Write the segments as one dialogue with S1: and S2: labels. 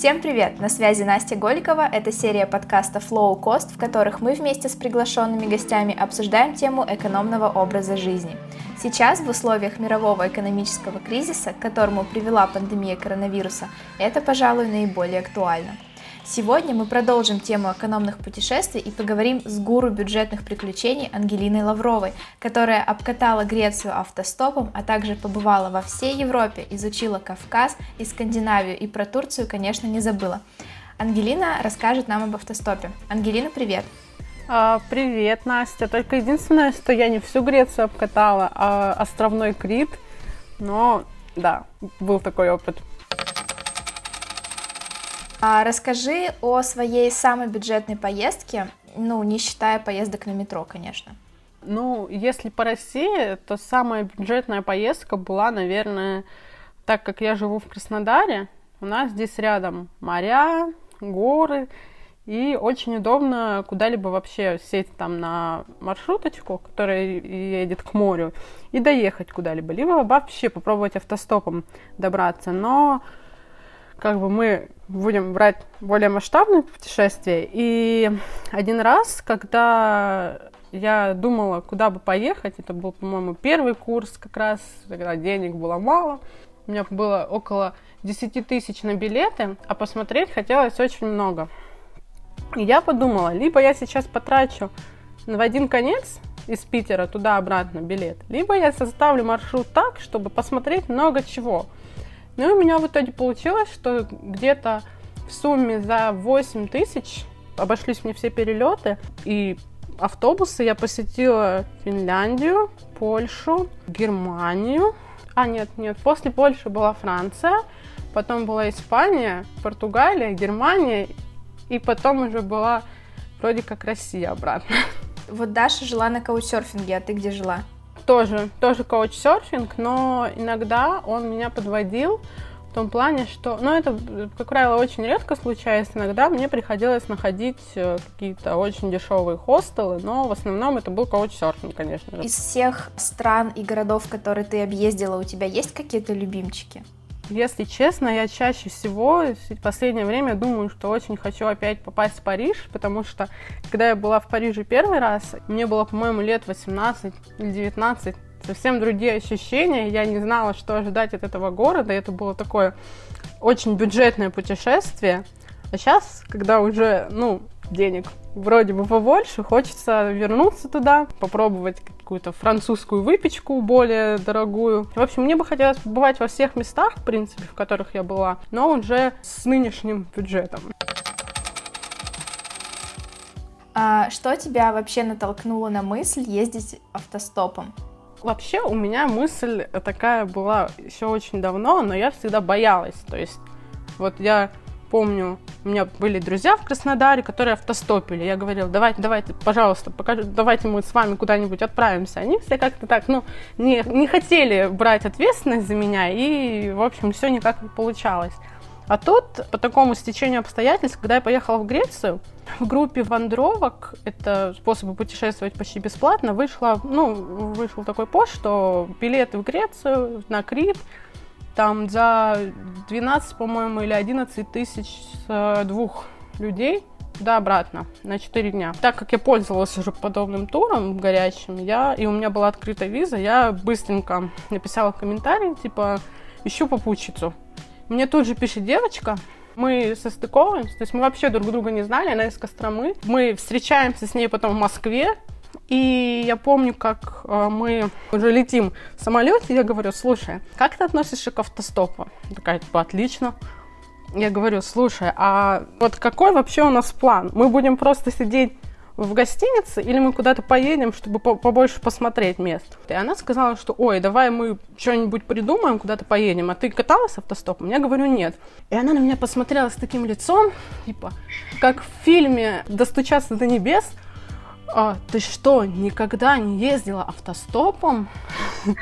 S1: Всем привет! На связи Настя Голикова. Это серия подкастов Low Cost, в которых мы вместе с приглашенными гостями обсуждаем тему экономного образа жизни. Сейчас, в условиях мирового экономического кризиса, к которому привела пандемия коронавируса, это, пожалуй, наиболее актуально. Сегодня мы продолжим тему экономных путешествий и поговорим с гуру бюджетных приключений Ангелиной Лавровой, которая обкатала Грецию автостопом, а также побывала во всей Европе, изучила Кавказ и Скандинавию и про Турцию, конечно, не забыла. Ангелина расскажет нам об автостопе. Ангелина, привет!
S2: А, привет, Настя. Только единственное, что я не всю Грецию обкатала, а островной Крит. Но да, был такой опыт.
S1: А расскажи о своей самой бюджетной поездке, ну, не считая поездок на метро, конечно.
S2: Ну, если по России, то самая бюджетная поездка была, наверное, так как я живу в Краснодаре, у нас здесь рядом моря, горы, и очень удобно куда-либо вообще сесть там на маршруточку, которая едет к морю, и доехать куда-либо, либо вообще попробовать автостопом добраться. Но как бы мы будем брать более масштабные путешествия. И один раз, когда я думала, куда бы поехать, это был, по-моему, первый курс как раз, когда денег было мало, у меня было около 10 тысяч на билеты, а посмотреть хотелось очень много. И я подумала, либо я сейчас потрачу в один конец из Питера туда-обратно билет, либо я составлю маршрут так, чтобы посмотреть много чего – ну и у меня в итоге получилось, что где-то в сумме за 8 тысяч обошлись мне все перелеты и автобусы. Я посетила Финляндию, Польшу, Германию. А, нет, нет, после Польши была Франция, потом была Испания, Португалия, Германия, и потом уже была вроде как Россия обратно.
S1: Вот Даша жила на каучсерфинге, а ты где жила?
S2: Тоже, тоже коуч-серфинг, но иногда он меня подводил в том плане, что, ну, это, как правило, очень редко случается. Иногда мне приходилось находить э, какие-то очень дешевые хостелы, но в основном это был коуч-серфинг, конечно же.
S1: Из всех стран и городов, которые ты объездила, у тебя есть какие-то любимчики?
S2: Если честно, я чаще всего в последнее время думаю, что очень хочу опять попасть в Париж, потому что когда я была в Париже первый раз, мне было, по-моему, лет 18 или 19, совсем другие ощущения, я не знала, что ожидать от этого города, это было такое очень бюджетное путешествие. А сейчас, когда уже, ну, денег вроде бы побольше, хочется вернуться туда, попробовать какую-то французскую выпечку более дорогую. В общем, мне бы хотелось побывать во всех местах, в принципе, в которых я была, но уже с нынешним бюджетом.
S1: А что тебя вообще натолкнуло на мысль ездить автостопом?
S2: Вообще у меня мысль такая была еще очень давно, но я всегда боялась. То есть вот я помню, у меня были друзья в Краснодаре, которые автостопили. Я говорила, давайте, давайте, пожалуйста, покажи, давайте мы с вами куда-нибудь отправимся. Они все как-то так, ну, не, не хотели брать ответственность за меня, и, в общем, все никак не получалось. А тут, по такому стечению обстоятельств, когда я поехала в Грецию, в группе вандровок, это способы путешествовать почти бесплатно, вышла, ну, вышел такой пост, что билеты в Грецию на Крит там за 12, по-моему, или 11 тысяч с двух людей да обратно на 4 дня. Так как я пользовалась уже подобным туром горячим, я, и у меня была открыта виза, я быстренько написала комментарий, типа, ищу попутчицу. Мне тут же пишет девочка, мы состыковываемся, то есть мы вообще друг друга не знали, она из Костромы. Мы встречаемся с ней потом в Москве, и я помню, как э, мы уже летим в самолете, я говорю, слушай, как ты относишься к автостопу? Такая, типа, отлично. Я говорю, слушай, а вот какой вообще у нас план? Мы будем просто сидеть в гостинице или мы куда-то поедем, чтобы побольше посмотреть мест? И она сказала, что, ой, давай мы что-нибудь придумаем, куда-то поедем, а ты каталась автостопом? Я говорю, нет. И она на меня посмотрела с таким лицом, типа, как в фильме «Достучаться до небес», а, ты что, никогда не ездила автостопом?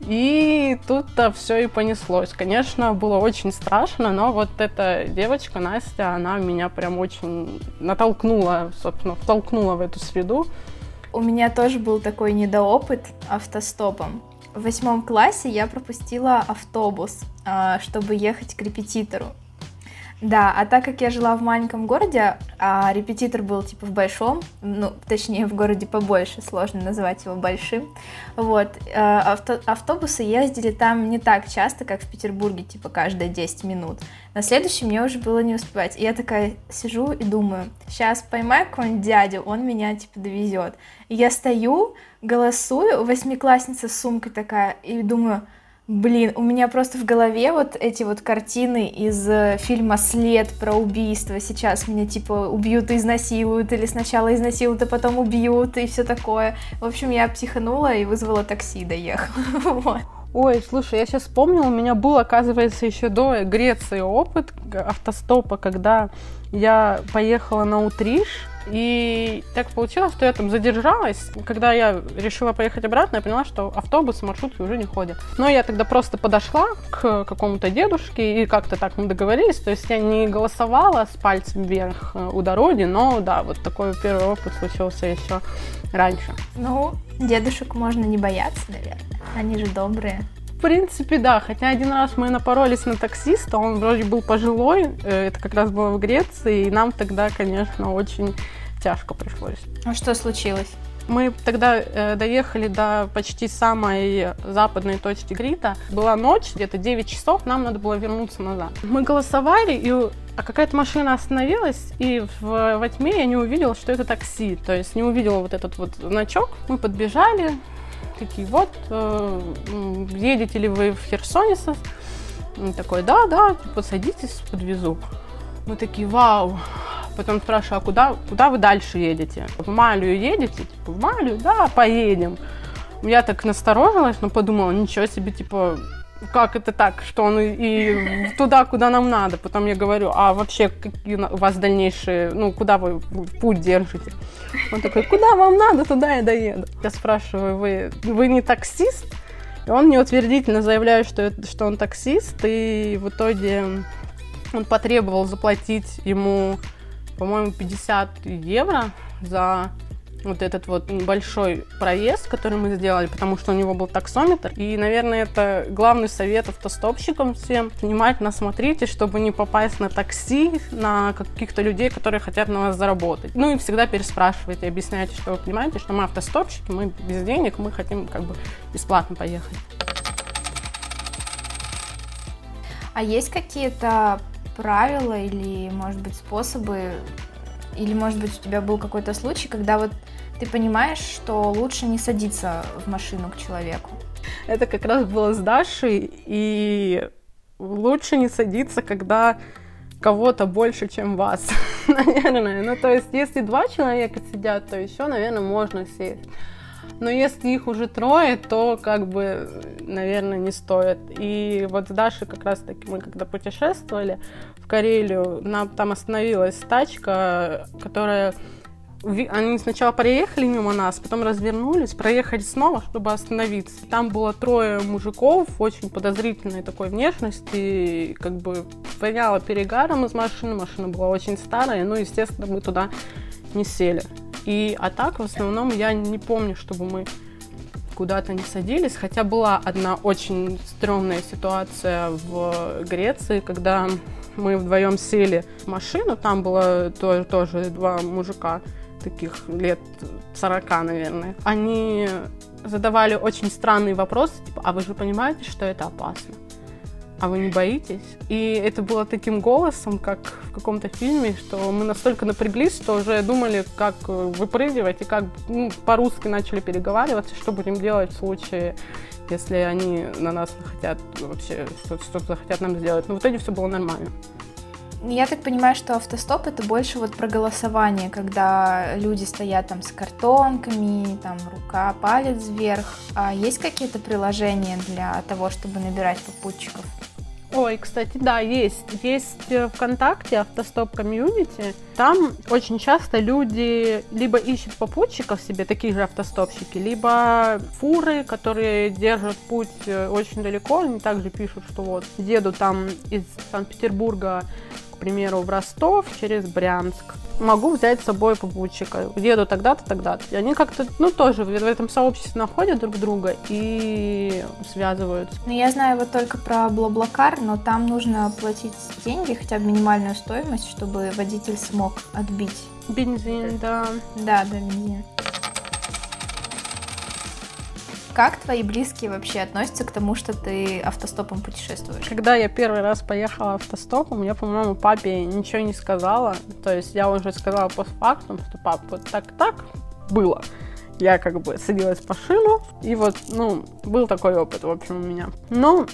S2: И тут-то все и понеслось. Конечно, было очень страшно, но вот эта девочка, Настя, она меня прям очень натолкнула, собственно, втолкнула в эту среду.
S1: У меня тоже был такой недоопыт автостопом. В восьмом классе я пропустила автобус, а, чтобы ехать к репетитору. Да, а так как я жила в маленьком городе, а репетитор был типа в большом, ну, точнее, в городе побольше, сложно называть его большим, вот, э, авто, автобусы ездили там не так часто, как в Петербурге, типа каждые 10 минут. На следующий мне уже было не успевать. И я такая сижу и думаю, сейчас поймаю какого-нибудь дядю, он меня типа довезет. И я стою, голосую, восьмиклассница с сумкой такая, и думаю, Блин, у меня просто в голове вот эти вот картины из э, фильма «След» про убийство. Сейчас меня типа убьют и изнасилуют, или сначала изнасилуют, а потом убьют, и все такое. В общем, я психанула и вызвала такси, доехала. вот.
S2: Ой, слушай, я сейчас вспомнила, у меня был, оказывается, еще до Греции опыт автостопа, когда я поехала на Утриш, и так получилось, что я там задержалась. Когда я решила поехать обратно, я поняла, что автобусы, маршрутки уже не ходят. Но я тогда просто подошла к какому-то дедушке и как-то так мы договорились. То есть я не голосовала с пальцем вверх э, у дороги, но да, вот такой первый опыт случился еще раньше.
S1: Ну, дедушек можно не бояться, наверное. Они же добрые.
S2: В принципе, да. Хотя один раз мы напоролись на таксиста, он вроде был пожилой, э, это как раз было в Греции, и нам тогда, конечно, очень тяжко пришлось.
S1: А что случилось?
S2: Мы тогда э, доехали до почти самой западной точки Грита. Была ночь, где-то 9 часов, нам надо было вернуться назад. Мы голосовали, и а какая-то машина остановилась, и в, во тьме я не увидела, что это такси. То есть не увидела вот этот вот значок. Мы подбежали, такие, вот, э, едете ли вы в Херсонесов? Он такой, да, да, типа, садитесь, подвезу. Мы такие, вау, Потом спрашиваю, а куда, куда вы дальше едете? В Малию едете? Типа, в Малию? Да, поедем. Я так насторожилась, но подумала, ничего себе, типа, как это так, что он и, туда, куда нам надо. Потом я говорю, а вообще какие у вас дальнейшие, ну, куда вы путь держите? Он такой, куда вам надо, туда я доеду. Я спрашиваю, вы, вы не таксист? И он мне утвердительно заявляет, что, что он таксист, и в итоге он потребовал заплатить ему по-моему, 50 евро за вот этот вот небольшой проезд, который мы сделали, потому что у него был таксометр. И, наверное, это главный совет автостопщикам всем. Внимательно смотрите, чтобы не попасть на такси, на каких-то людей, которые хотят на вас заработать. Ну и всегда переспрашивайте, объясняйте, что вы понимаете, что мы автостопщики, мы без денег, мы хотим как бы бесплатно поехать.
S1: А есть какие-то правила или, может быть, способы, или, может быть, у тебя был какой-то случай, когда вот ты понимаешь, что лучше не садиться в машину к человеку?
S2: Это как раз было с Дашей, и лучше не садиться, когда кого-то больше, чем вас, наверное. Ну, то есть, если два человека сидят, то еще, наверное, можно сесть. Но если их уже трое, то как бы, наверное, не стоит. И вот с Дашей как раз-таки мы когда путешествовали в Карелию, нам там остановилась тачка, которая они сначала проехали мимо нас, потом развернулись, проехали снова, чтобы остановиться. Там было трое мужиков очень подозрительной такой внешности, как бы воняло перегаром из машины, машина была очень старая, ну, естественно, мы туда не сели. И, а так, в основном, я не помню, чтобы мы куда-то не садились, хотя была одна очень стрёмная ситуация в Греции, когда мы вдвоем сели в машину, там было тоже, тоже два мужика, таких лет 40, наверное. Они задавали очень странные вопросы, типа, а вы же понимаете, что это опасно? А вы не боитесь? И это было таким голосом, как в каком-то фильме, что мы настолько напряглись, что уже думали, как э, выпрыгивать, и как ну, по-русски начали переговариваться, что будем делать в случае, если они на нас хотят вообще что-то захотят нам сделать. Но в итоге все было нормально.
S1: Я так понимаю, что автостоп это больше вот про голосование, когда люди стоят там с картонками, там рука, палец вверх. А есть какие-то приложения для того, чтобы набирать попутчиков?
S2: Ой, кстати, да, есть. Есть ВКонтакте автостоп комьюнити. Там очень часто люди либо ищут попутчиков себе, такие же автостопщики, либо фуры, которые держат путь э, очень далеко. Они также пишут, что вот еду там из Санкт-Петербурга примеру, в Ростов через Брянск. Могу взять с собой попутчика. Еду тогда-то, тогда-то. И они как-то, ну, тоже в этом сообществе находят друг друга и связываются.
S1: Ну, я знаю вот только про Блаблакар, но там нужно платить деньги, хотя бы минимальную стоимость, чтобы водитель смог отбить.
S2: Бензин, да.
S1: Да, да, бензин. Как твои близкие вообще относятся к тому, что ты автостопом путешествуешь?
S2: Когда я первый раз поехала автостопом, я, по-моему, папе ничего не сказала. То есть я уже сказала постфактум, что пап, вот так-так было. Я как бы садилась в машину, и вот, ну, был такой опыт, в общем, у меня. Но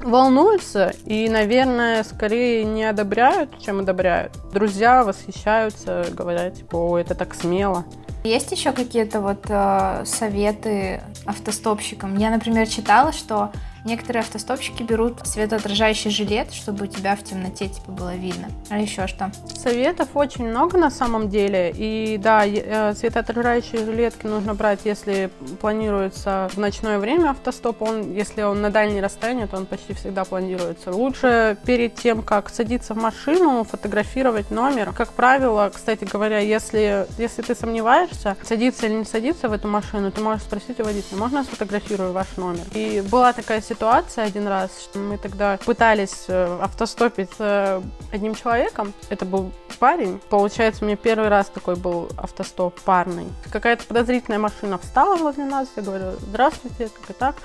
S2: волнуются и, наверное, скорее не одобряют, чем одобряют. Друзья восхищаются, говорят, типа, о, это так смело.
S1: Есть еще какие-то вот э, советы автостопщикам? Я, например, читала, что Некоторые автостопщики берут светоотражающий жилет, чтобы у тебя в темноте типа было видно. А еще что?
S2: Советов очень много на самом деле. И да, э, светоотражающие жилетки нужно брать, если планируется в ночное время автостоп. Он, если он на дальней расстоянии, то он почти всегда планируется. Лучше перед тем, как садиться в машину, фотографировать номер. Как правило, кстати говоря, если, если ты сомневаешься, садиться или не садиться в эту машину, ты можешь спросить у водителя, можно я сфотографирую ваш номер? И была такая ситуация, ситуация один раз, что мы тогда пытались э, автостопить с э, одним человеком. Это был парень. Получается, меня первый раз такой был автостоп парный. Какая-то подозрительная машина встала возле нас. Я говорю, здравствуйте, как и так.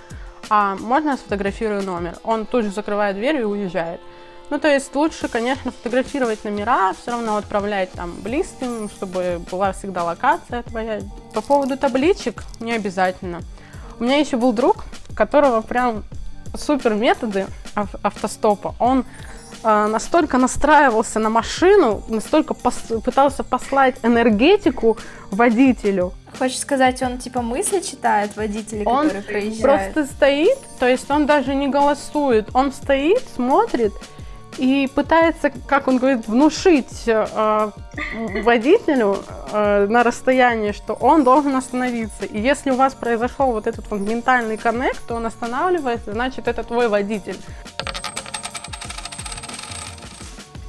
S2: А можно я сфотографирую номер? Он тут же закрывает дверь и уезжает. Ну, то есть лучше, конечно, фотографировать номера, все равно отправлять там близким, чтобы была всегда локация твоя. По поводу табличек не обязательно. У меня еще был друг, которого прям супер методы автостопа. Он э, настолько настраивался на машину, настолько пос- пытался послать энергетику водителю.
S1: Хочешь сказать, он типа мысли читает водителя,
S2: он
S1: который проезжает?
S2: просто стоит, то есть он даже не голосует. Он стоит, смотрит и пытается, как он говорит, внушить э, водителю э, на расстоянии, что он должен остановиться. И если у вас произошел вот этот вот ментальный коннект, то он останавливается, значит, это твой водитель.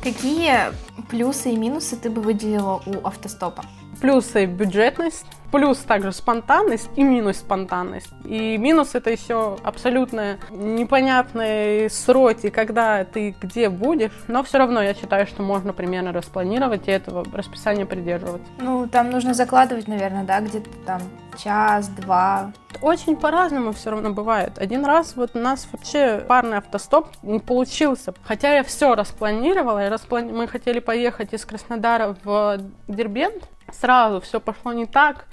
S1: Какие плюсы и минусы ты бы выделила у автостопа?
S2: Плюсы бюджетность, плюс также спонтанность и минус спонтанность. И минус это еще абсолютно непонятные сроки, когда ты где будешь, но все равно я считаю, что можно примерно распланировать и этого расписания придерживаться.
S1: Ну, там нужно закладывать, наверное, да, где-то там час-два.
S2: Очень по-разному все равно бывает. Один раз вот у нас вообще парный автостоп не получился. Хотя я все распланировала, я расплани... мы хотели поехать из Краснодара в Дербент, сразу все пошло не так.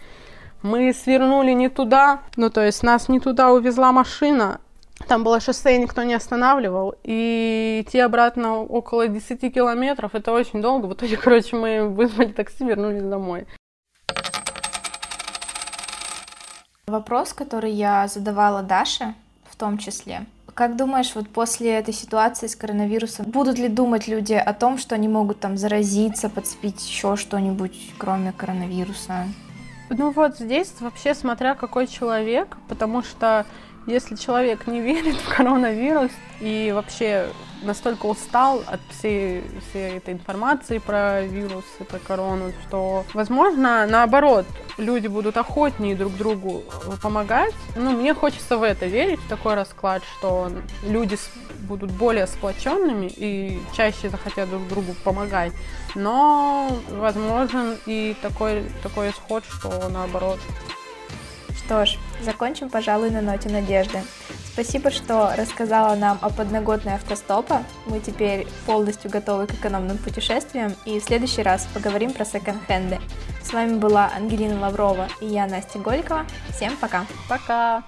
S2: Мы свернули не туда, ну то есть нас не туда увезла машина, там было шоссе, никто не останавливал. И идти обратно около 10 километров, это очень долго. В итоге, короче, мы вызвали такси, вернулись домой.
S1: Вопрос, который я задавала Даше, в том числе. Как думаешь, вот после этой ситуации с коронавирусом, будут ли думать люди о том, что они могут там заразиться, подцепить еще что-нибудь, кроме коронавируса?
S2: Ну вот здесь вообще смотря какой человек, потому что если человек не верит в коронавирус и вообще настолько устал от всей, всей этой информации про вирус и про корону, что, возможно, наоборот, люди будут охотнее друг другу помогать. Ну, мне хочется в это верить, в такой расклад, что люди будут более сплоченными и чаще захотят друг другу помогать. Но возможен и такой, такой исход, что наоборот.
S1: Что ж, закончим, пожалуй, на ноте надежды. Спасибо, что рассказала нам о подноготной автостопа. Мы теперь полностью готовы к экономным путешествиям и в следующий раз поговорим про секонд-хенды. С вами была Ангелина Лаврова и я, Настя Голикова. Всем пока!
S2: Пока!